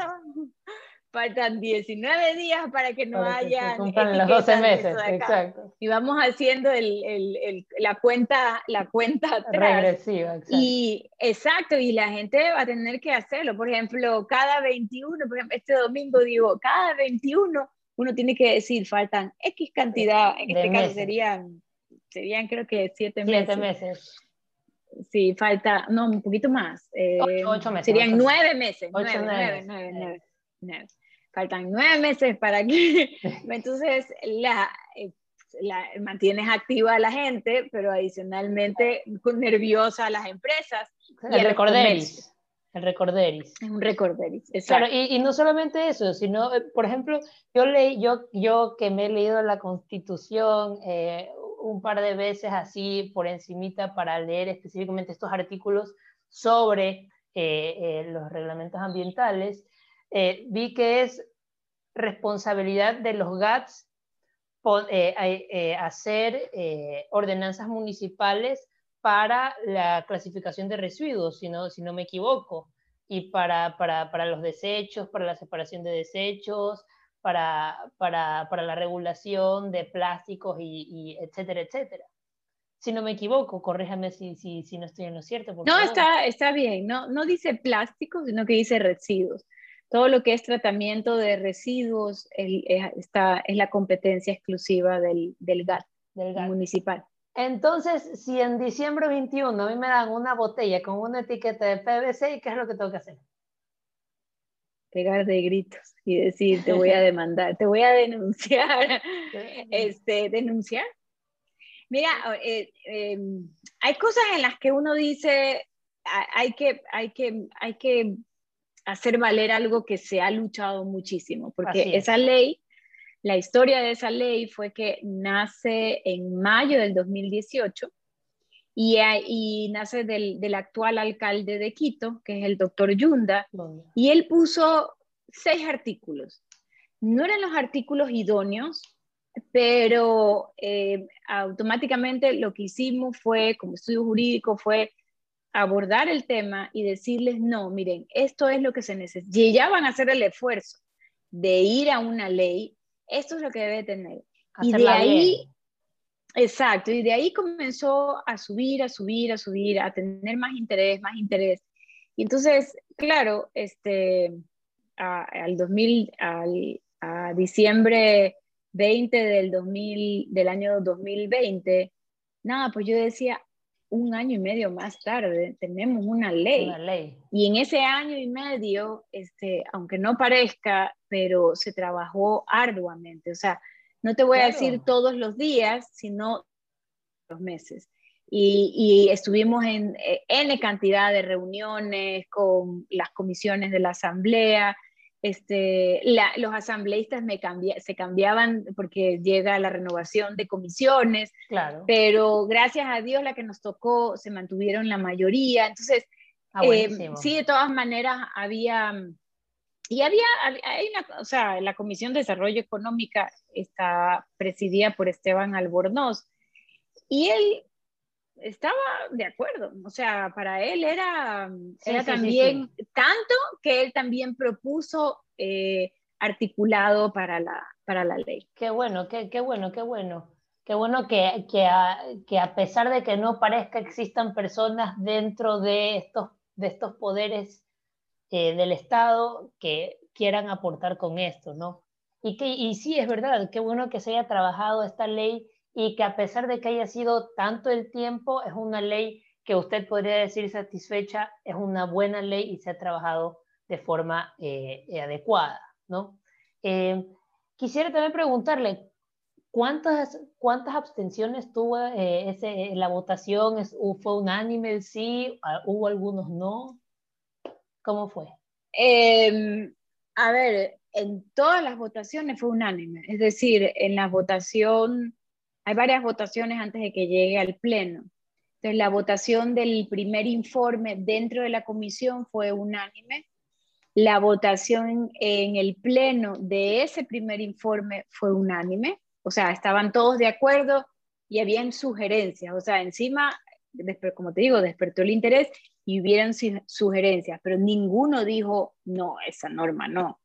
Faltan 19 días para que no haya... los 12 meses, exacto. Y vamos haciendo el, el, la cuenta, la cuenta regresiva. Exacto. Y exacto, y la gente va a tener que hacerlo. Por ejemplo, cada 21, por ejemplo, este domingo digo, cada 21 uno tiene que decir, faltan X cantidad, en este caso serían serían creo que siete meses. Siete meses. Sí, falta, no, un poquito más. Eh, ocho, meses. Serían nueve meses. Ocho, nueve, nueve, nueve, nueve, Faltan nueve meses para que... *laughs* Entonces, la, eh, la, mantienes activa a la gente, pero adicionalmente nerviosa a las empresas. y el recorderis. El recorderis. Un recorderis, Claro, y, y, no solamente eso, sino, eh, por ejemplo, yo leí, yo, yo que me he leído la Constitución, eh, un par de veces así por encimita para leer específicamente estos artículos sobre eh, eh, los reglamentos ambientales, eh, vi que es responsabilidad de los GATS hacer ordenanzas municipales para la clasificación de residuos, si no, si no me equivoco, y para, para, para los desechos, para la separación de desechos, para, para, para la regulación de plásticos y, y, etcétera, etcétera. Si no me equivoco, corríjame si, si, si no estoy en lo cierto. no, está, está bien, no, no dice plásticos, sino que dice residuos. Todo lo que es tratamiento de residuos el, es, está, es la competencia exclusiva del, del GAT, del GAT municipal. Entonces, si en diciembre 21 a mí me dan una botella con una etiqueta de PVC, ¿qué es lo que tengo que hacer? pegar de gritos y decir, te voy a *laughs* demandar, te voy a denunciar. este, denunciar. Mira, eh, em, hay cosas en las que uno dice, hay que, hay que, hay que hacer valer algo que se ha luchado muchísimo, porque esa ley, La historia de esa ley fue que nace en mayo del 2018 y, y nace del, del, actual alcalde de Quito, que es el doctor Yunda, y él puso seis artículos. No eran los artículos idóneos, pero eh, automáticamente lo que hicimos fue, como estudio jurídico, fue abordar el tema y decirles, no, miren, esto es lo que se necesita. Y ya van a hacer el esfuerzo de ir a una ley, esto es lo que debe tener. y de ahí, exacto, y de ahí comenzó a subir, a subir, a subir, a tener más interés, más interés. Y entonces, claro, este, al 2000, al, a diciembre 20 del, 2000, del año 2020, nada, pues yo decía, un año y medio más tarde tenemos una ley. Una ley. Y en ese año y medio, este, aunque no parezca, pero se trabajó arduamente. O sea, no te voy a decir todos los días, sino los meses. Y, y, estuvimos en N cantidad de reuniones con las comisiones de la Asamblea, este, los asambleístas me se cambiaban porque llega la renovación de comisiones, claro. pero gracias a Dios la que nos tocó se mantuvieron la mayoría. Entonces, ah, eh, sí, de todas maneras había, y había, hay una, o sea, la Comisión de Desarrollo Económica está presidida por Esteban Albornoz, y él estaba de acuerdo, o sea, para él era, era también tanto que él también propuso eh, articulado para la, para la ley. Qué bueno, qué, qué bueno, qué bueno. Qué bueno que, que, a, que, a, pesar de que no parezca existan personas dentro de estos, de estos poderes eh, del Estado que quieran aportar con esto, ¿no? Y, que, y sí, es verdad, qué bueno que se haya trabajado esta ley y que a pesar de que haya sido tanto el tiempo, es una ley que usted podría decir satisfecha, es una buena ley y se ha trabajado de forma eh, adecuada, ¿no? Eh, quisiera también preguntarle, ¿cuántas, cuántas abstenciones tuvo eh, ese, la votación? ¿Es, ¿Fue unánime sí? ¿Hubo algunos no? ¿Cómo fue? Em, a ver, en todas las votaciones fue unánime, es decir, en la votación hay varias votaciones antes de que llegue al Pleno. Entonces, la votación del primer informe dentro de la comisión fue unánime. La votación en el Pleno de ese primer informe fue unánime. O sea, estaban todos de acuerdo y habían sugerencias. O sea, encima, como te digo, despertó el interés y hubieran sugerencias, pero ninguno dijo, no, esa norma no.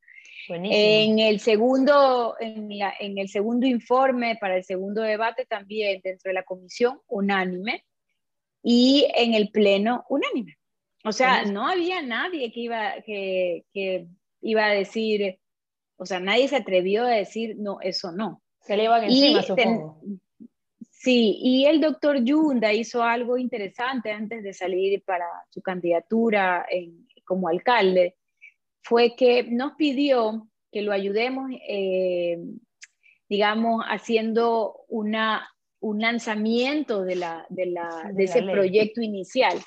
En el, segundo, en, en, el segundo informe, para el segundo debate también dentro de la comisión, unánime, y en el pleno, unánime. O sea, no había nadie que iba, que, que iba a decir, o sea, nadie se atrevió a decir, no, eso no. Se le iban encima, supongo. Sí, y el doctor Yunda hizo algo interesante antes de salir para su candidatura en, como alcalde fue que nos pidió que lo ayudemos, eh, digamos, haciendo una, un lanzamiento de, la, de, la, de, ese proyecto inicial.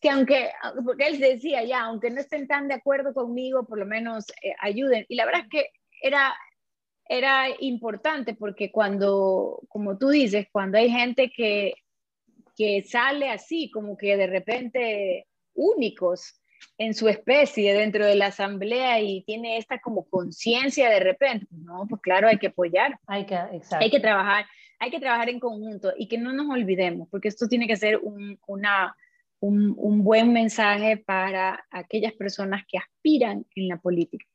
Que aunque, porque él decía ya, aunque no estén tan de acuerdo conmigo, por lo menos eh, ayuden. Y la verdad es que era, era importante porque cuando, como tú dices, cuando hay gente que, que sale así, como que de repente únicos, en su especie dentro de la asamblea y tiene esta como conciencia de repente, no, pues claro, hay que apoyar, hay que, hay que trabajar, hay que trabajar en conjunto y que no nos olvidemos, porque esto tiene que ser un, una, un, un buen mensaje para aquellas personas que aspiran en la política,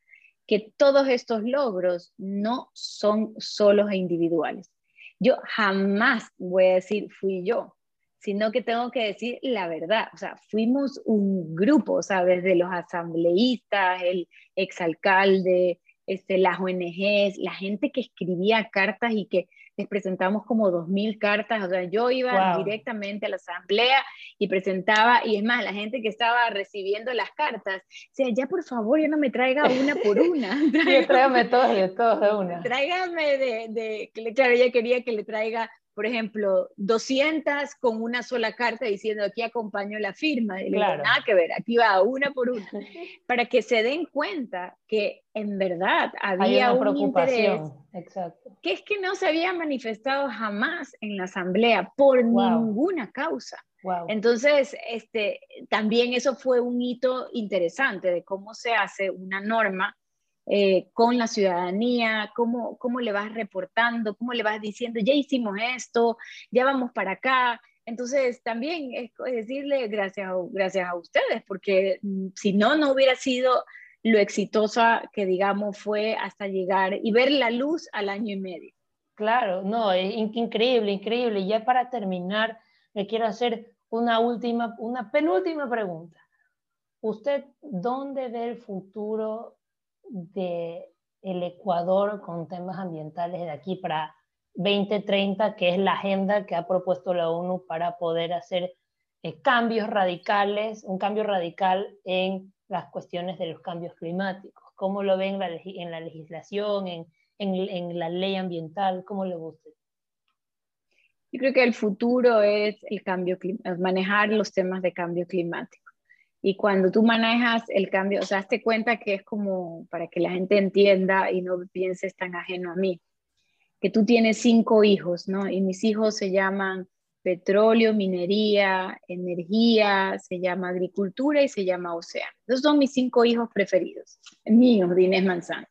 que todos estos logros no son solos e individuales. Yo jamás voy a decir fui yo, sino que tengo que decir la verdad. O sea, fuimos un grupo, o sea, desde los asambleístas, el exalcalde, este, las ONGs, la gente que escribía cartas y que les presentamos como dos mil cartas, o sea, yo iba directamente a la asamblea y presentaba, y es más, la gente que estaba recibiendo las cartas, o sea, ya por favor, ya no me traiga una por *laughs* una. sí, tráigame todas de todas de una. Tráigame de, de, claro, ella quería que le traiga por ejemplo, 200 con una sola carta diciendo aquí acompaño la firma. Y claro. nada que ver, aquí va una por una. *laughs* para que se den cuenta que en verdad había un interés Exacto. que es que no se había manifestado jamás en la asamblea por ninguna causa. Entonces, este, también eso fue un hito interesante de cómo se hace una norma eh, con la ciudadanía, cómo, cómo le vas reportando, cómo le vas diciendo, ya hicimos esto, ya vamos para acá. Entonces, también es decirle gracias, gracias a ustedes, porque mm, si no, no hubiera sido lo exitosa que, digamos, fue hasta llegar y ver la luz al año y medio. Claro, no, es increíble, increíble. Ya para terminar, le quiero hacer una última, una penúltima pregunta. ¿Usted dónde ve el futuro de el Ecuador con temas ambientales de aquí para 2030, que es la agenda que ha propuesto la ONU para poder hacer eh, cambios radicales, un cambio radical en las cuestiones de los cambios climáticos. ¿Cómo lo ven en la legislación, en, en, la ley ambiental? ¿Cómo lo gusta? Yo creo que el futuro es el cambio, manejar los temas de cambio climático. Y cuando tú manejas el cambio, o sea, hazte cuenta que es como para que la gente entienda y no pienses tan ajeno a mí, que tú tienes cinco hijos, ¿no? Y mis hijos se llaman petróleo, minería, energía, se llama agricultura y se llama océano. Esos son mis cinco hijos preferidos, míos, de Inés Manzano.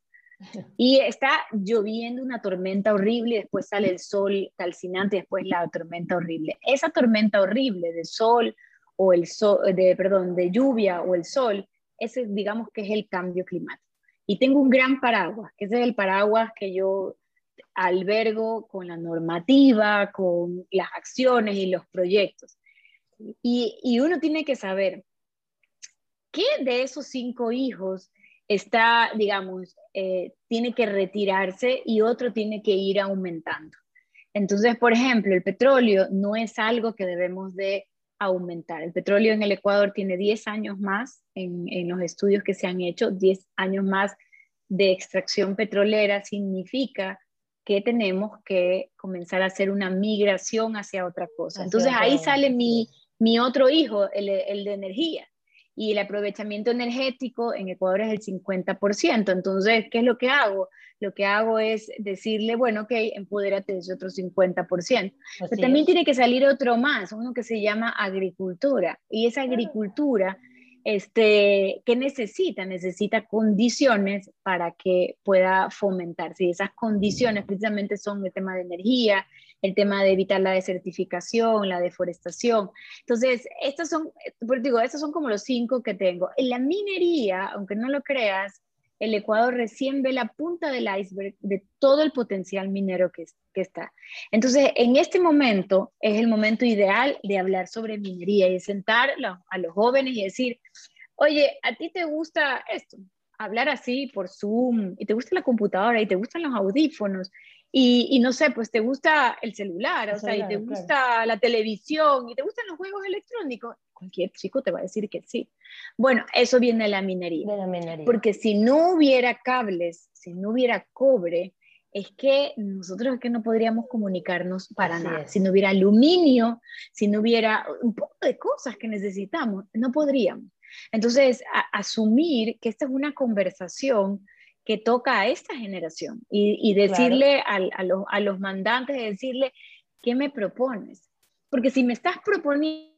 Y está lloviendo una tormenta horrible, después sale el sol calcinante, después la tormenta horrible. Esa tormenta horrible de sol, o el sol, de, perdón, de lluvia o el sol, ese digamos que es el cambio climático. Y tengo un gran paraguas, que es el paraguas que yo albergo con la normativa, con las acciones y los proyectos. Y, y uno tiene que saber qué de esos cinco hijos está, digamos, eh, tiene que retirarse y otro tiene que ir aumentando. Entonces, por ejemplo, el petróleo no es algo que debemos de aumentar. El petróleo en el Ecuador tiene 10 años más en, los estudios que se han hecho, 10 años más de extracción petrolera significa que tenemos que comenzar a hacer una migración hacia otra cosa. Entonces ahí sale mi, mi otro hijo, el, el, de energía. Y el aprovechamiento energético en Ecuador es el 50%. Entonces, ¿qué es lo que hago? lo que hago es decirle, bueno, ok, empodérate de ese otro 50%. Pero también tiene que salir otro más, uno que se llama agricultura. Y esa agricultura, este, ¿qué necesita? Necesita condiciones para que pueda fomentarse. Y esas condiciones precisamente son el tema de energía, el tema de evitar la desertificación, la deforestación. Entonces, estos son, digo, estos son como los cinco que tengo. En la minería, aunque no lo creas, el Ecuador recién ve la punta del iceberg de todo el potencial minero que, está. Entonces, en este momento es el momento ideal de hablar sobre minería y sentar a los jóvenes y decir, oye, ¿a ti te gusta esto? Hablar así por Zoom, y te gusta la computadora, y te gustan los audífonos, y, no sé, pues te gusta el celular, o sea, y te gusta la televisión, y te gustan los juegos electrónicos cualquier chico te va a decir que sí. Bueno, eso viene de la minería. De la minería. Porque si no hubiera cables, si no hubiera cobre, es que nosotros es que no podríamos comunicarnos para nada. Si no hubiera aluminio, si no hubiera un poco de cosas que necesitamos, no podríamos. Entonces, asumir que esta es una conversación que toca a esta generación y, decirle a, los, a los mandantes, decirle, ¿qué me propones? Porque si me estás proponiendo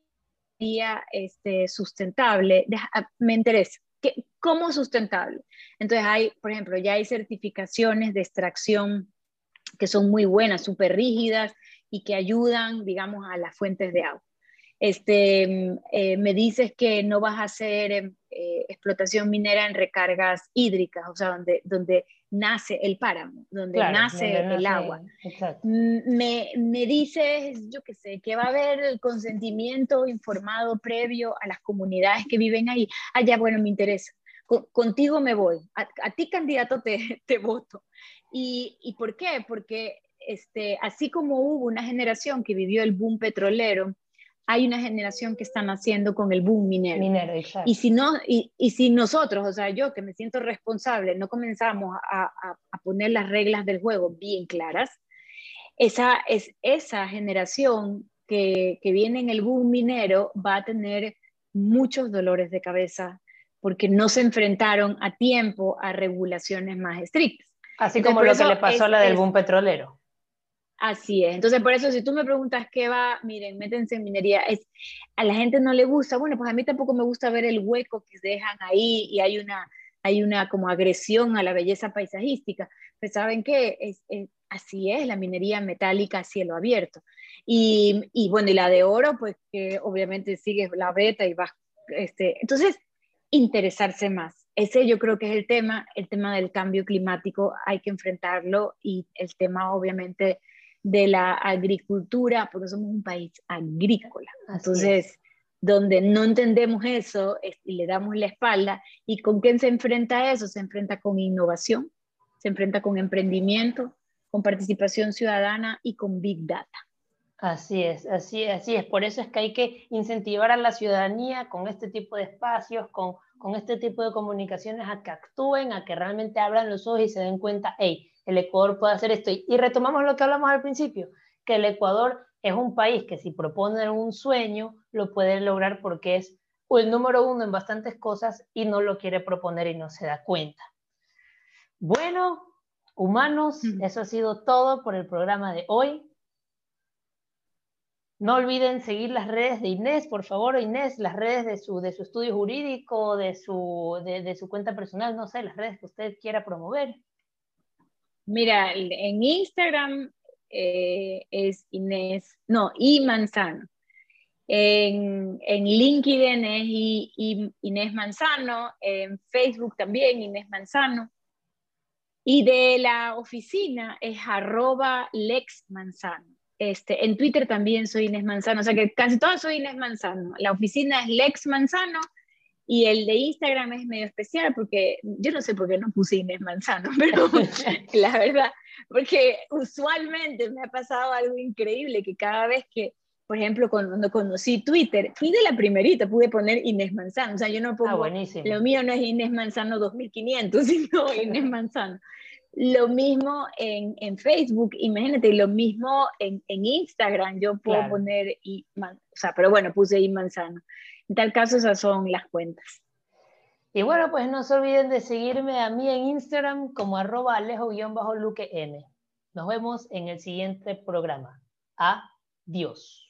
este, sustentable, ah, me interesa. ¿Qué, ¿Cómo sustentable? Entonces hay, por ejemplo, ya hay certificaciones de extracción que son muy buenas, súper rígidas y que ayudan, digamos, a las fuentes de agua. Este, eh, me dices que no vas a hacer em, eh, explotación minera en recargas hídricas, o sea, donde, donde nace el páramo, donde nace el agua. Me, me, dices, yo qué sé, que va a haber el consentimiento informado previo a las comunidades que viven ahí. Ah, ya, bueno, me interesa. contigo me voy. A, ti, candidato, te, *laughs* te voto. ¿Y, ¿Y, por qué? Porque este, así como hubo una generación que vivió el boom petrolero, hay una generación que están haciendo con el boom minero. minero y, si no, y, y, si nosotros, o sea, yo que me siento responsable, no comenzamos a, a, poner las reglas del juego bien claras, esa, es, esa generación que, que viene en el boom minero va a tener muchos dolores de cabeza porque no se enfrentaron a tiempo a regulaciones más estrictas. Así como lo que le pasó a la del boom petrolero. Así es. Entonces, por eso, si tú me preguntas qué va, miren, métense en minería, es, a la gente no le gusta, bueno, pues a mí tampoco me gusta ver el hueco que dejan ahí y hay una, hay una como agresión a la belleza paisajística. Pues saben qué, es, así es la minería metálica a cielo abierto. Y, y, bueno, y la de oro, pues que obviamente sigue la beta y va, este, entonces, interesarse más. Ese yo creo que es el tema, el tema del cambio climático, hay que enfrentarlo y el tema obviamente de la agricultura, porque somos un país agrícola. Entonces, donde no entendemos eso y le damos la espalda, ¿y con quién se enfrenta eso? Se enfrenta con innovación, se enfrenta con emprendimiento, con participación ciudadana y con Big Data. Así es, así es, así es. Por eso es que hay que incentivar a la ciudadanía con este tipo de espacios, con, con este tipo de comunicaciones a que actúen, a que realmente abran los ojos y se den cuenta, hey, el Ecuador puede hacer esto. Y retomamos lo que hablamos al principio, que el Ecuador es un país que si propone un sueño, lo puede lograr porque es el número uno en bastantes cosas y no lo quiere proponer y no se da cuenta. Bueno, humanos, eso ha sido todo por el programa de hoy. No olviden seguir las redes de Inés, por favor, Inés, las redes de su, de su estudio jurídico, de su, de su cuenta personal, no sé, las redes que usted quiera promover. Mira, en Instagram eh, es Inés, no, y Manzano. En, en LinkedIn es Inés Manzano, en Facebook también Inés Manzano. Y de la oficina es arroba Lex Manzano. Este, en Twitter también soy Inés Manzano, o sea que casi todas soy Inés Manzano. La oficina es Lex Manzano y el de Instagram es medio especial porque yo no sé por qué no puse Inés Manzano, *laughs* pero *laughs* la verdad, porque usualmente me ha pasado algo increíble que cada vez que, por ejemplo, cuando conocí Twitter, fui de la primerita, pude poner Inés Manzano, o sea, yo no pongo, ah, lo mío no es Inés Manzano 2500, *laughs* sino Inés Manzano. Lo mismo en, en, Facebook, imagínate, lo mismo en, en Instagram, yo puedo poner, y, o sea, pero bueno, puse I Manzano. En tal caso, esas son las cuentas. Y bueno, pues no se olviden de seguirme a mí en Instagram como arroba alejo-luque Nos vemos en el siguiente programa. Adiós.